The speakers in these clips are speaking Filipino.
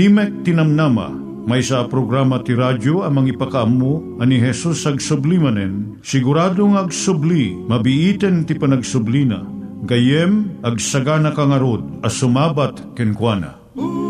Timek Tinamnama, may sa programa ti radyo amang ipakaamu ani Jesus ag sublimanen, siguradong ag subli, mabiiten ti panagsublina, gayem ag sagana kangarod as sumabat kenkwana. umay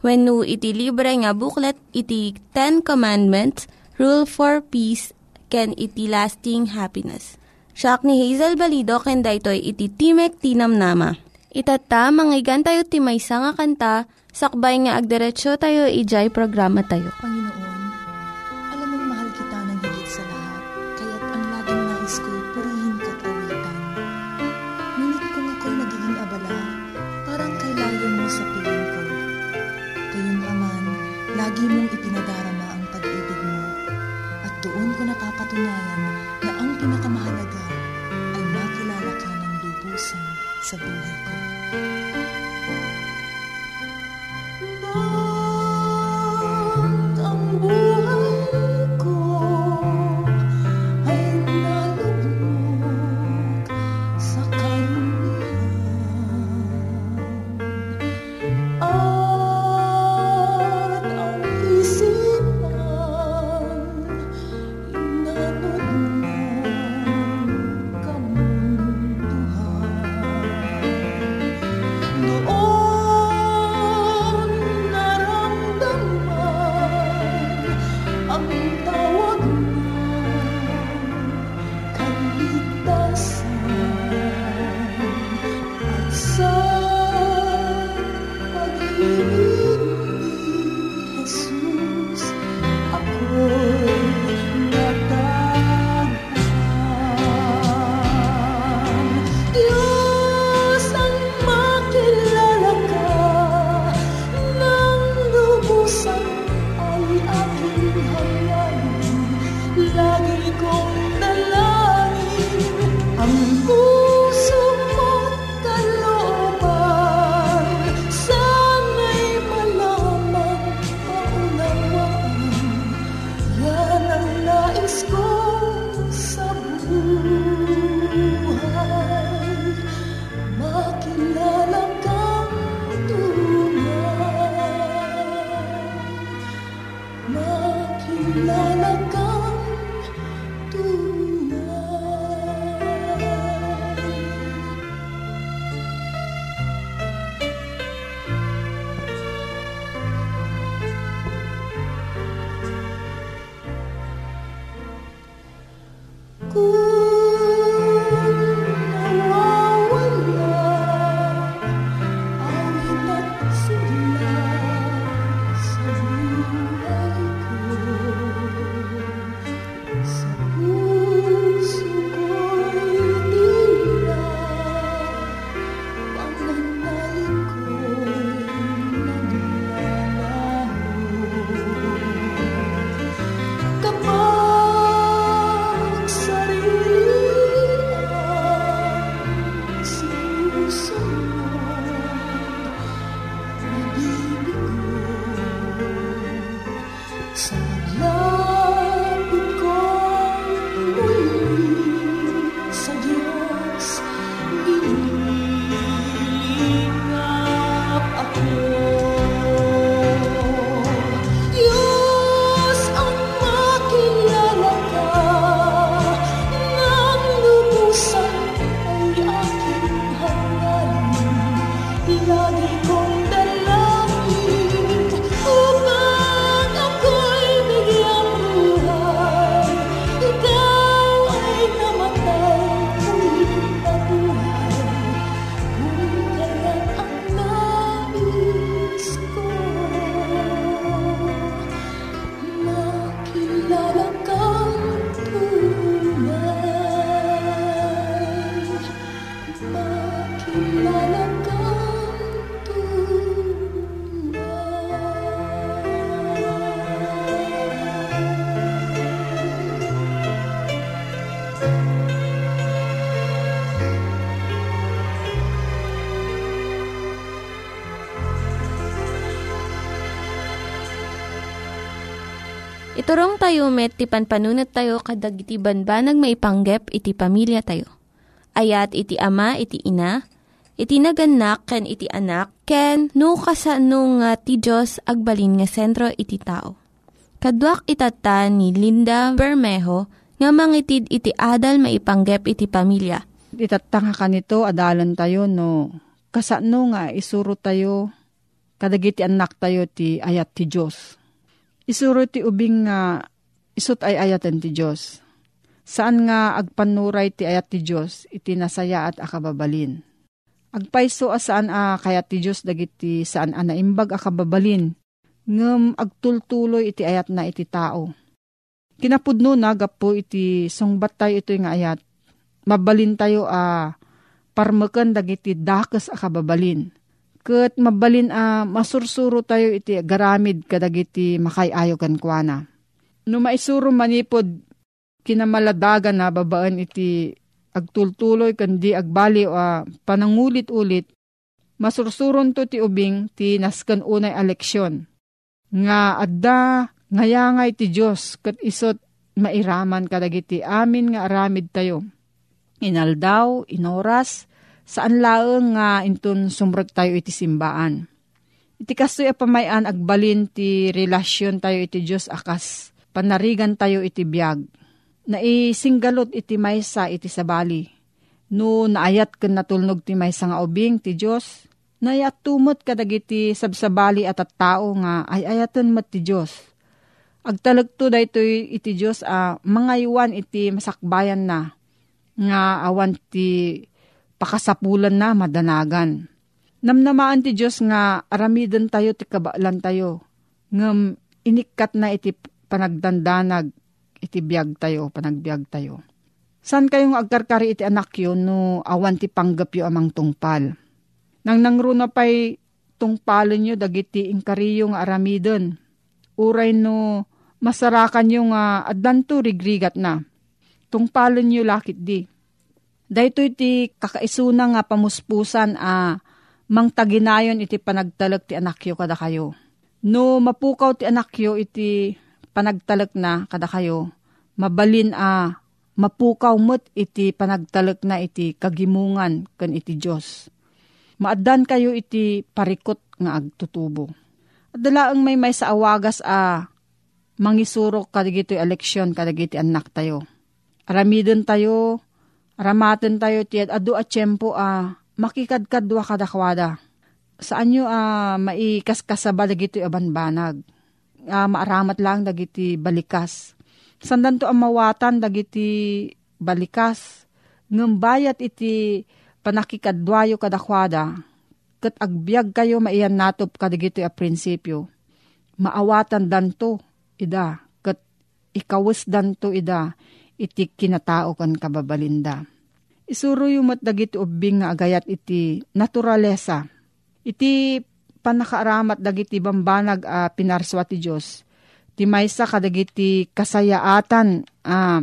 When no iti libre nga booklet, iti Ten Commandments, Rule for Peace, can iti lasting happiness. Siya ni Hazel Balido, ken daytoy iti Timek Tinam Nama. Itata, manggigan tayo timaysa nga kanta, sakbay nga agderetsyo tayo, ijay programa tayo. Panginoon, alam mong mahal kita ng higit sa lahat, kaya't ang laging nais ko'y lagi mong ipinadarama ang pag-ibig mo, at doon ko napapatunayan na ang pinakamahalaga ay makilala ka ng lubusan sa buhay ko. Kung Maturong tayo met, ti panpanunat tayo kadag iti banbanag maipanggep iti pamilya tayo. Ayat iti ama, iti ina, iti naganak, ken iti anak, ken no, kasano nga ti Diyos agbalin nga sentro iti tao. Kaduak itata ni Linda Bermejo nga mangitid iti adal maipanggep iti pamilya. Itatanga ka nito, adalan tayo no, kasano nga isuro tayo, kadagiti anak tayo ti ayat ti Diyos Isuro ti ubing nga isut ay ayatan ti Diyos. Saan nga agpanuray ti ayat ti Diyos, iti nasaya at akababalin. Agpaiso asaan a kayat ti Diyos dagiti saan a naimbag akababalin, ngem agtultuloy iti ayat na iti tao. Kinapudno na gapo iti sungbat tayo ito nga ayat, mabalin tayo a parmeken dagiti dakes akababalin Kat mabalin a uh, masursuro tayo iti garamid kadagiti makayayo kan kuana. No maisuro manipod kinamaladagan na babaan iti agtultuloy kandi agbali o uh, panangulit-ulit masursuron to ti ubing ti naskan unay eleksyon. Nga adda ngayangay ti Diyos kat isot mairaman kadagiti amin nga aramid tayo. Inaldaw, inoras, saan laeng nga intun sumrot tayo iti simbaan. Iti kastoy pamayan agbalin ti relasyon tayo iti Diyos akas panarigan tayo iti biyag. Naisinggalot iti maysa iti sabali. No naayat ken natulnog ti maysa nga ubing ti Diyos, nayat tumot kadagiti sabsabali at at tao nga ay ayaton mat ti Diyos. Agtalagto daytoy iti Diyos a uh, mangaywan iti masakbayan na nga awan ti pakasapulan na madanagan. Namnamaan ti Diyos nga aramiden tayo ti kabaalan tayo. Ngam inikat na iti panagdandanag iti biyag tayo, panagbiag tayo. San kayong agkarkari iti anak yun no awan ti panggap yu amang tungpal? Nang nangruna pa'y tungpalin nyo dagiti inkariyo nga aramiden. Uray no masarakan yung uh, adlanto rigrigat na. Tungpalin nyo lakit di Dahito iti kakaisuna nga pamuspusan a ah, mang taginayon iti panagtalag ti anakyo kada kayo. No mapukaw ti anakyo iti panagtalag na kada kayo, mabalin a ah, mapukaw mo't iti panagtalag na iti kagimungan kan iti Diyos. Maaddan kayo iti parikot nga agtutubo. At dalaang may may sa awagas a ah, mangisurok kadagito eleksyon kadagiti anak tayo. Aramidon tayo Ramaten tayo tiyat adu at tiyempo a uh, makikadkadwa kadakwada. Saan nyo uh, maikaskasaba dagito abanbanag. Uh, maaramat lang dagiti balikas. Sandan to ang mawatan dagiti balikas. Ngambayat iti panakikadwayo kadakwada. Kat agbyag kayo maiyan natop kadagito a prinsipyo. Maawatan danto ida. Kat ikawis danto ida iti kinatao kan kababalinda. Isuro yung matdagiti ubing nga agayat iti naturalesa. Iti panakaaramat dagiti bambanag a uh, pinarswa ti Diyos. Ti maysa kadagiti kasayaatan a uh,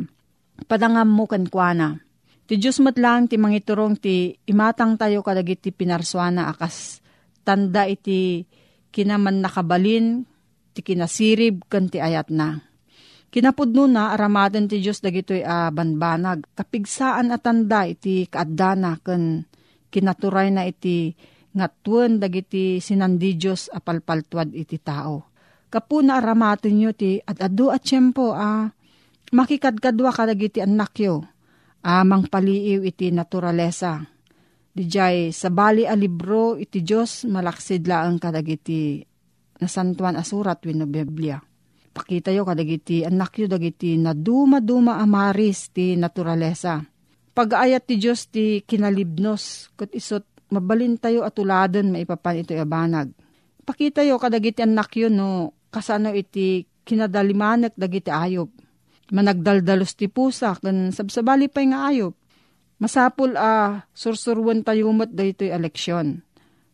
padangam mo kankwana. Ti Diyos matlang ti mangiturong ti imatang tayo kadagiti pinarswana akas tanda iti kinaman nakabalin ti kinasirib kan ti ayat na Kinapudno na aramadan ti Diyos dagitoy a uh, banbanag. Kapigsaan at tanda iti kaadana ken kinaturay na iti ngatuan dagiti sinandi Diyos apalpaltuad iti tao. Kapuna aramatin nyo ti at adu at tiyempo a uh, makikadkadwa kadagiti anak yo. Amang paliiw iti naturalesa. Dijay sa bali a libro iti Diyos malaksid laang kadagiti nasantuan asurat wino Biblia pakita yo kadagiti anak yo dagiti na duma-duma amaris ti naturalesa. Pag-ayat ti Diyos ti kinalibnos, kat isot mabalin tayo atuladan maipapan ito abanag. Pakita yo kadagiti anak yo no kasano iti kinadalimanek dagiti ayop. Managdaldalos ti pusa kan sabsabali pa nga ayop. Masapul a uh, sursurwan tayo mat daytoy eleksyon.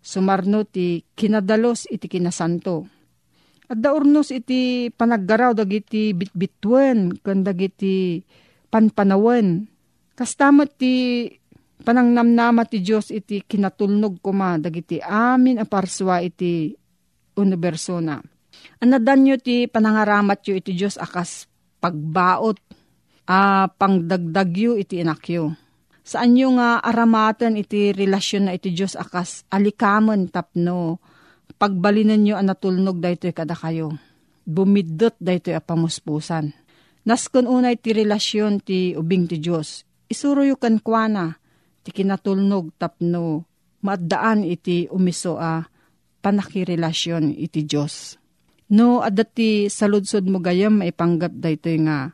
Sumarno ti kinadalos iti kinasanto at daurnos iti panaggaraw dagiti bitbitwen ken dagiti panpanawen. Kastamat ti panangnamnama ti Dios iti kinatulnog kuma dagiti amin a parswa iti universo na. Anadan nyo ti panangaramat yu iti Diyos akas pagbaot, a pangdagdag yu iti inak yu. Saan nyo nga aramatan iti relasyon na iti Diyos akas alikaman tapno pagbalinan nyo ang natulnog daytoy kada kayo. Bumidot daytoy a pamuspusan. Naskon unay ti relasyon ti ubing ti Diyos. Isuro yu kan kwana ti kinatulnog tapno maddaan iti umiso a panakirelasyon iti Diyos. No, adati saludsod mo gayam maipanggap daytoy nga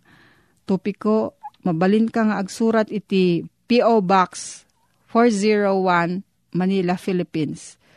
topiko mabalin ka nga agsurat iti P.O. Box 401 Manila, Philippines.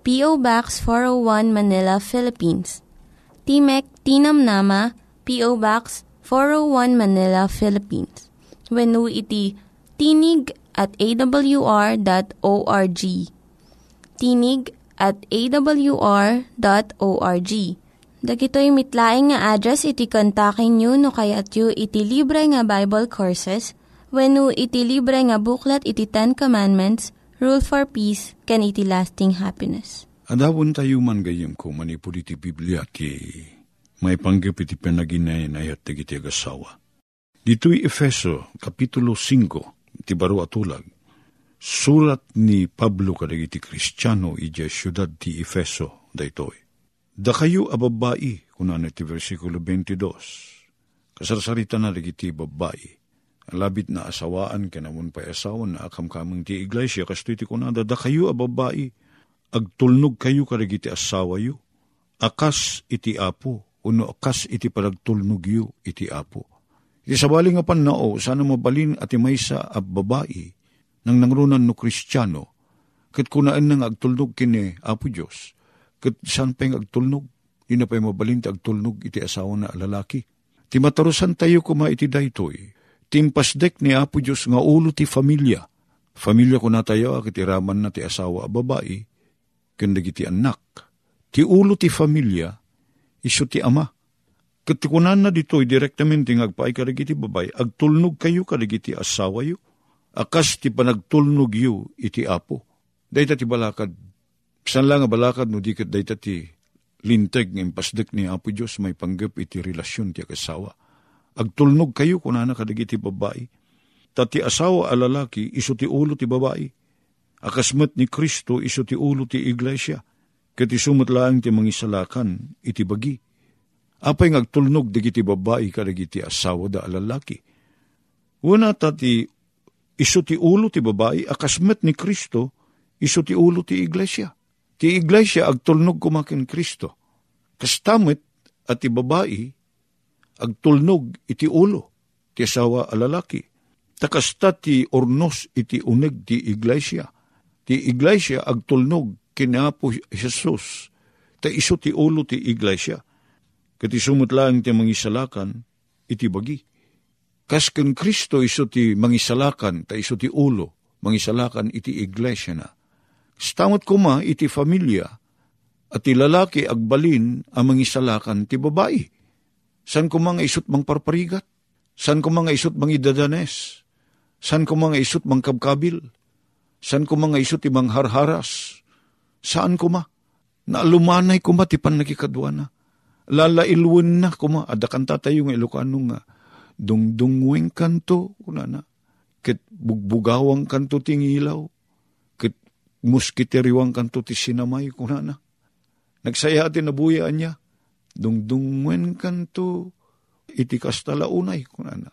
P.O. Box 401 Manila, Philippines. Timek Tinam Nama, P.O. Box 401 Manila, Philippines. When iti tinig at awr.org. Tinig at awr.org Dagitoy mitlaing nga address iti kontakin nyo no kayat yu iti libre nga Bible Courses when iti libre nga buklat iti Ten Commandments, Rule for Peace, can iti lasting happiness. Adawon tayo man gayem ko manipod iti Biblia ti may panggap iti panaginayan ayat ti iti agasawa. Dito'y Efeso, Kapitulo 5, ti baro atulag. Surat ni Pablo kadag iti Kristiyano iti syudad ti Efeso, daytoy Da kayo ababai, kunan iti versikulo 22. Kasarsarita na iti babae. Alabit na asawaan kanamun pa asawan na akam ti iglesia kasto iti kunada. Da kayo ababai, agtulnog kayo karag iti asawa yu. Akas iti apo, uno akas iti paragtulnog yu iti apo. Iti sabali nga panao, sana mabalin at maysa ab babae, nang nangrunan no kristyano, kat kunaan nang agtulnog kini Apo Diyos, Kat saan pa agtulnog? Ina pa mabalinti agtulnog iti asawa na lalaki. Ti matarusan tayo kuma iti daytoy. Timpasdek ni Apo Diyos nga ulo ti familia. Familia ko na tayo akit iraman na ti asawa a babae. Kandag iti anak. Ti ulo ti familia, iso ti ama. Katikunan na dito'y direktamente nga agpaay kadag iti babay, agtulnog kayo kadag iti asawa yo. Akas ti panagtulnog yo iti apo. Dahil ti balakad San lang nga balakad no di kat dayta ti linteg ng pasdek ni Apo Diyos may panggap iti relasyon ti akasawa. Agtulnog kayo kung na kadagiti babae. Tati asawa a lalaki iso ti ulo ti babae. Akasmat ni Kristo iso ti ulo ti iglesia. Kat isumot lang ti mangisalakan iti bagi. Apay ngagtulnog digiti babae kadagiti asawa da lalaki. Una tati iso ti ulo ti babae akasmat ni Kristo iso ti ulo ti iglesia Ti iglesia agtulnog kumakin Kristo. Kastamit at ti babae agtulnog iti ulo ti asawa alalaki. Takasta ti ornos iti uneg ti iglesia. Ti iglesia agtulnog kinapo Jesus. Ta iso ti ulo ti iglesia. Kati sumutlaan ti mangisalakan iti bagi. Kas ken Kristo iso ti mangisalakan ta iso ti ulo mangisalakan iti iglesia na Stamot kuma iti familia, at ti lalaki agbalin ang mangisalakan ti babae. San ko mga isut mang parparigat? San ko mga isut mang idadanes? San ko mga isut mang kabkabil? San ko mga isut ibang harharas? Saan ko ma? Naalumanay ko ma ti pan nakikadwana. Lalailwin na ko ma. Adakan tatayo ng Ilocano nga. Dungdungweng kanto. Kuna na. Kit bugbugawang kanto tingilaw muskitiriwang kanto ti sinamay kuna na. Nagsaya ti nabuyaan niya. Dungdungwen kanto iti kastalaunay kuna na.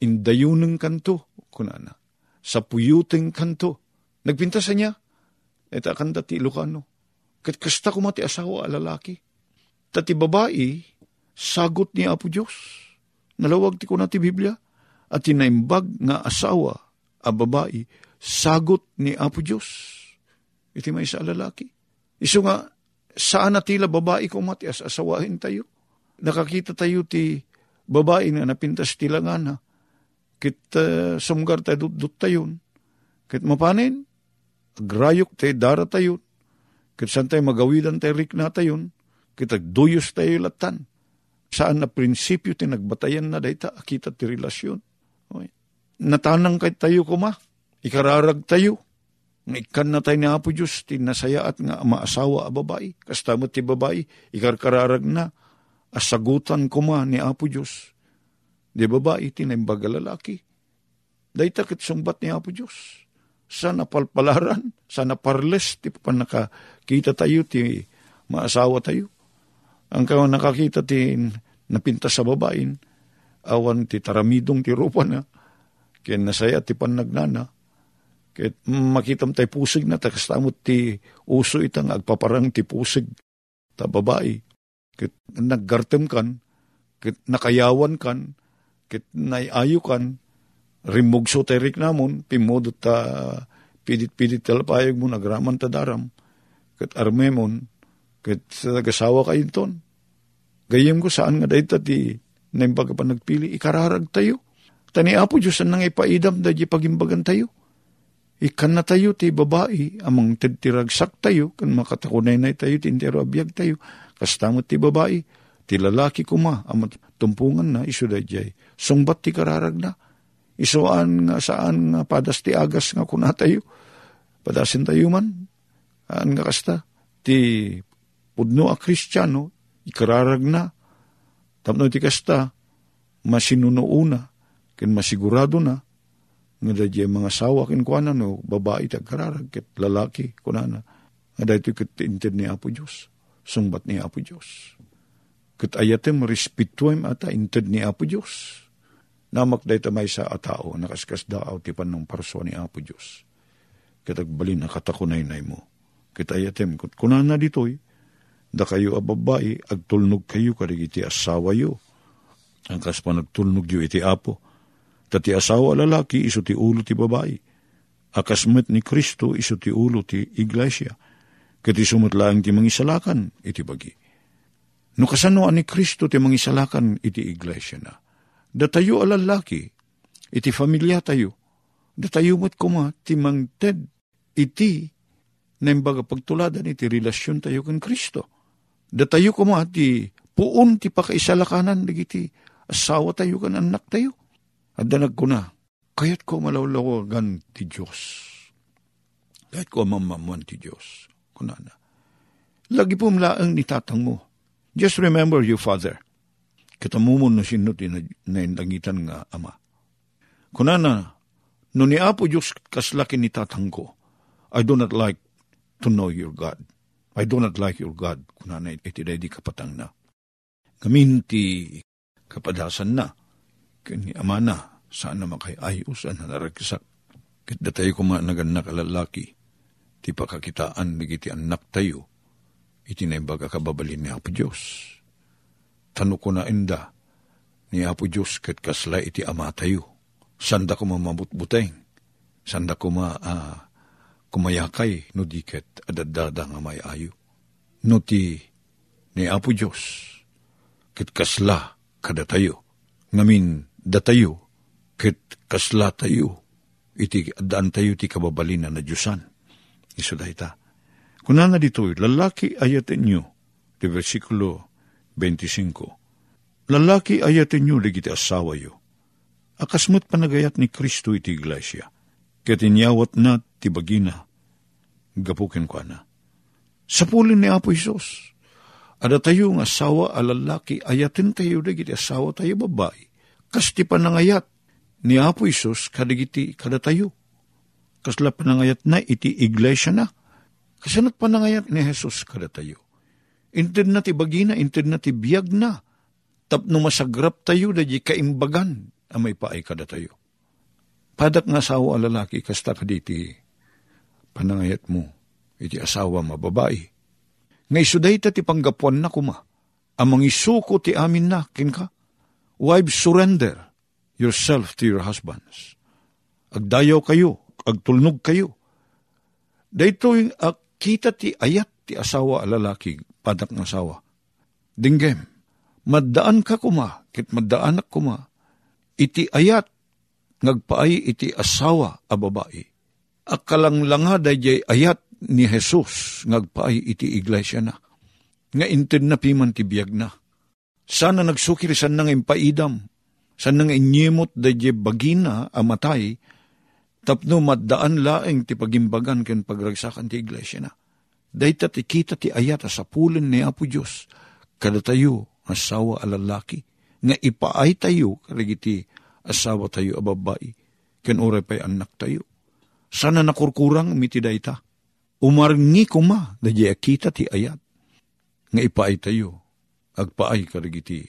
Indayuneng kanto kuna na. Sa puyuteng kanto. Nagpintasan niya. Eta kanta ti Ilocano. Kat kasta ko asawa alalaki. Tati babae, sagot ni Apo Diyos. Nalawag ti ko ti Biblia. At tinaimbag nga asawa a babae sagot ni Apo Diyos. Iti may sa lalaki. Iso nga, saan na tila babae ko matias asawahin tayo? nakakita tayo ti babae nga napintas ti langana. Kit uh, sumgar tayo dut tayon. Kit mapanin, agrayok tayo dara tayo. Kit saan tayo magawidan tayo rik na tayon. Kit agduyos tayo latan. Saan na prinsipyo ti nagbatayan na dayta akita ti relasyon. Okay. Natanang kay tayo kuma, ikararag tayo. Nga ikan na tayo ni Apo Diyos, ti nasayaat nga maasawa a babae. Kastamot ti babae, ikarkararag na, asagutan kuma ni Apo Diyos. Di babae, tinimbaga lalaki. Dayta kit sumbat ni Apo Diyos. Sana palpalaran, sana parles, ti pa nakakita tayo, ti maasawa tayo. Ang kayo nakakita ti napinta sa babain, awan ti taramidong ti rupa na, kaya nasaya ti panagnana, kaya makitam tay pusig na, takastamot ti uso itang agpaparang ti pusig ta babae. Kaya naggartem kan, kaya nakayawan kan, kaya naiayo kan, rimugso terik namon, timodo ta pidit-pidit talapayag mo, nagraman ta daram, kaya armemon, sa nagasawa kayo ton. Gayem ko saan nga dahita ti na yung pa nagpili, ikararag tayo. Tani apo Diyos ang nang ipaidam da di pagimbagan tayo. Ikan na tayo ti babae, amang titiragsak tayo, kan makatakunay na tayo, tintero abiyag tayo, kastamot ti babae, ti lalaki kuma, amat tumpungan na, iso da jay. Sungbat ti kararag na, isuan nga saan nga padas ti agas nga kuna tayo, padasin tayo man, aan nga kasta, ti pudno a kristyano, ikararag na, tapno ti kasta, masinunuuna, ken masigurado na, nga dadya mga sawa kin kuana no, babae ti kararag, ket lalaki kunana, nga dahito ket inted ni Apo Diyos, sungbat ni Apo Diyos. Ket ayatem respetuem ata inted ni Apo Diyos. Namak day tamay sa atao, nakaskas daaw ti panong parso ni Apo Diyos. Ket agbalin na katakunay mo. Ket ayatem, kut kunana ditoy, da kayo a babae, agtulnog kayo kadig iti asawa yo. Ang kas pa nagtulnog yo iti apo, Tati asawa lalaki iso ti ulo ti babae. Akasmet ni Kristo iso ti ulo ti iglesia. Kati sumatlaang ti mangisalakan iti bagi. No kasano ni Kristo ti mangisalakan iti iglesia na. Datayo a lalaki, iti familia tayo. Datayo mat kuma ti mangted iti na imbaga pagtuladan iti relasyon tayo kan Kristo. Datayo kuma ti puon ti pakaisalakanan digiti asawa tayo kan anak tayo. At danag ko na, kayat ko malawlawagan ti Diyos. Kahit ko mamamuan ti Diyos. Kunana. Lagi po mlaang ni tatang mo. Just remember you, Father. Kitamumon na sinuti na, na indangitan nga ama. Kunana, no ni Apo Diyos kaslaki ni tatang ko, I do not like to know your God. I do not like your God. Kunana, iti di kapatang na. Kaminti kapadasan na kani amana saan na makayayos ang naragsak. Kit datay ko managan na kalalaki, ti pakakitaan digiti anak tayo, iti na imbaga kababalin ni Apo Diyos. Tano ko na inda, ni Apo Diyos kat kasla iti ama tayo. Sanda ko mamabutbuteng, sanda ko ma uh, kumayakay no diket adadada nga may ayo. No ti ni Apo Diyos, kit kasla kada tayo, ngamin datayo, ket kasla tayo, iti daan tayo ti kababalina na Diyosan. Iso dahita. Kunana dito, lalaki ayatin nyo, di versikulo 25. Lalaki ayatin nyo, ligiti asawa yo. Akasmat panagayat ni Kristo iti iglesia. Ket inyawat na ti bagina. Gapukin ko na. Sa pulin ni Apo Isos, ada tayo ng asawa a lalaki, ayatin tayo digiti asawa tayo babae Kas ti panangayat ni Apo Isus kadigiti kada tayo. Kasla panangayat na iti iglesia na. Kasanat panangayat ni Jesus kada tayo. Inted na ti bagina, inted na ti biyag na. Tapno masagrap tayo da di kaimbagan amay paay kada tayo. Padak nga asawa lalaki kasta kaditi panangayat mo iti asawa mababae. Ngay suday ta ti panggapuan na kuma. Amang isuko ti amin na kinka Wives, surrender yourself to your husbands. Agdayaw kayo, agtulnog kayo. Dahito yung uh, kita ti ayat ti asawa lalaki, padak ng asawa. Dinggem, maddaan ka kuma, kit maddaanak kuma, iti ayat, ngagpaay iti asawa a babae. Akalanglanga dayjay ayat ni Jesus, ngagpaay iti iglesia na. Nga inted na piman ti biyag na. Sana nagsukir san nang impaidam, san nang inyimot dayjay bagina amatay, tapno maddaan laeng ti pagimbagan ken pagragsakan ti iglesia na. Dayta ti kita ti ayat sa pulen ni Apo Diyos, kada tayo asawa alalaki, nga ipaay tayo karigiti asawa tayo a babae, ken oray pa'y anak tayo. Sana nakurkurang miti dayta. Umarngi kuma, dadya kita ti ayat, nga ipaay tayo, agpaay karigiti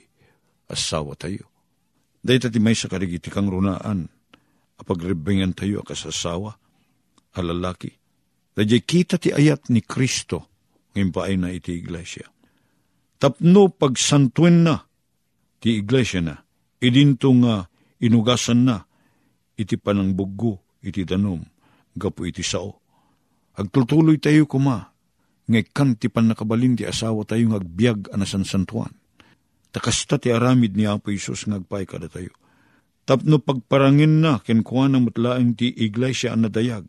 asawa tayo. Dayta ti may sa karigiti kang runaan, apagrebengan tayo akasasawa, alalaki. Dadya kita ti ayat ni Kristo, ngayon paay na iti iglesia. Tapno pagsantuin na, ti iglesia na, idinto nga inugasan na, iti panang buggo, iti danom, gapo iti sao. Agtultuloy tayo kuma, ngaykan ti panakabalin ti asawa tayo ngagbiag anasan santuan. Takasta ti aramid ni Apo Isus ngagpay kada tayo. Tapno pagparangin na, kenkuha na matlaang ti iglesia ang nadayag,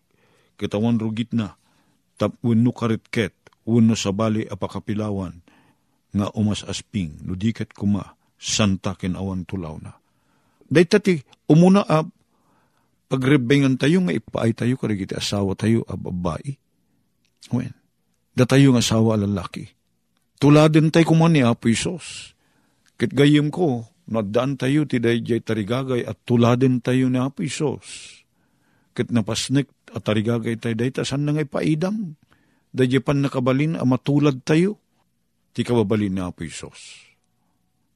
kitawan rugit na, tap wenno karitket, wenno sabali apakapilawan, nga umas asping, nudikat kuma, santa ken awan tulaw na. Dahil ti, umuna a, pagrebengan tayo nga ipaay tayo, karigiti asawa tayo, a babae. Wen, da tayo nga asawa lalaki. Tuladin tayo kuman ni Apo Isos. Kit gayim ko, nadaan tayo ti dayjay tarigagay at tuladin tayo ni Apo Isos. Kit napasnik at tarigagay tayo dayta, saan na nga ipaidam? Dayjay pan nakabalin, a matulad tayo. Ti kababalin ni Apo Isos.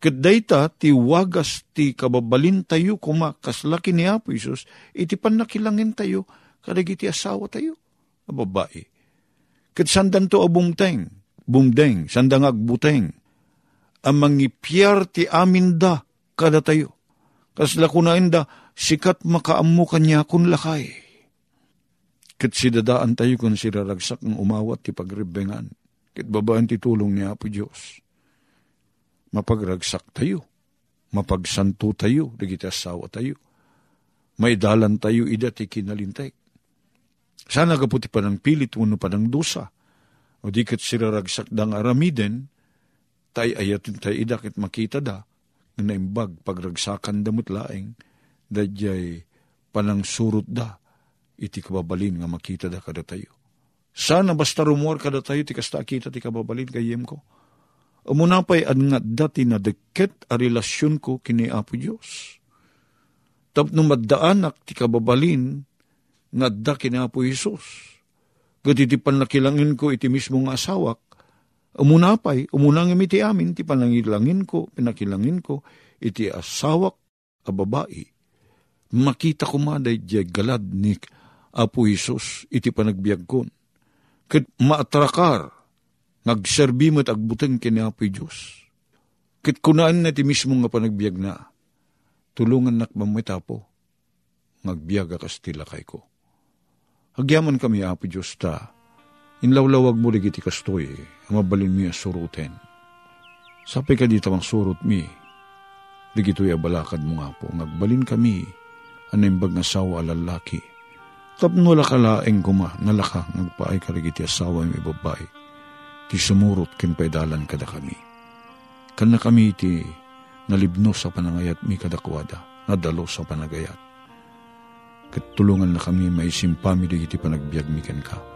Ket dayta ti wagas ti kababalin tayo kumakas laki ni Apo Isus, iti panakilangin tayo, kadagiti asawa tayo, a babae. Ket sandan to abumteng, bumdeng, sandang agbuteng, ang mangipyar ti amin da, kada tayo. Kasla kunain da, sikat makaamu kanya kun lakay. Ket sidadaan tayo kun siraragsak ng umawat ti pagribengan. Ket babaan ti tulong ni Apo Diyos mapagragsak tayo, mapagsanto tayo, digiti asawa tayo, may dalan tayo ida ti kinalintay. Sana kaputi pa ng pilit, uno pa ng dusa, o di kat siraragsak dang aramiden, tay ayatin tayo ida kit makita da, na imbag pagragsakan damot laeng, dadyay panang surot da, iti kababalin nga makita da kada tayo. Sana basta rumor kada tayo, ti kasta kita ti kababalin kayem ko, Umunapay an nga dati na deket a relasyon ko kini Apo Diyos. Tapno maddaanak ti kababalin nga da kini Apo Isus. Gati ti panakilangin ko iti mismo nga asawak. Umunapay, umunang iti amin, ti panangilangin ko, pinakilangin ko, iti asawak a babae. Makita ko maday di galad ni Apo Isus, iti panagbiag kon. Kat maatrakar, ngagserbi mo't agbuteng kini Apoy Diyos. Kit kunaan na ti mismo nga panagbiag na, tulungan nak mamitapo, ngagbiag akas tila kay ko. Agyaman kami, Apo Diyos ta, inlawlawag mo ligiti kastoy, mabalin mi suruten. Sapi ka dito ang surut mi, ligito'y abalakad mo nga po, ngagbalin kami, animbag nga sawa lalaki. Tapno lakalaeng kuma, nalaka, ngagpaay ka ligiti asawa mi babae ti sumurot ken paidalan kada kami. Kana kami ti nalibno sa panangayat mi kadakwada, nadalo sa panagayat. Katulungan na kami may simpami di iti panagbiag mi ken ka.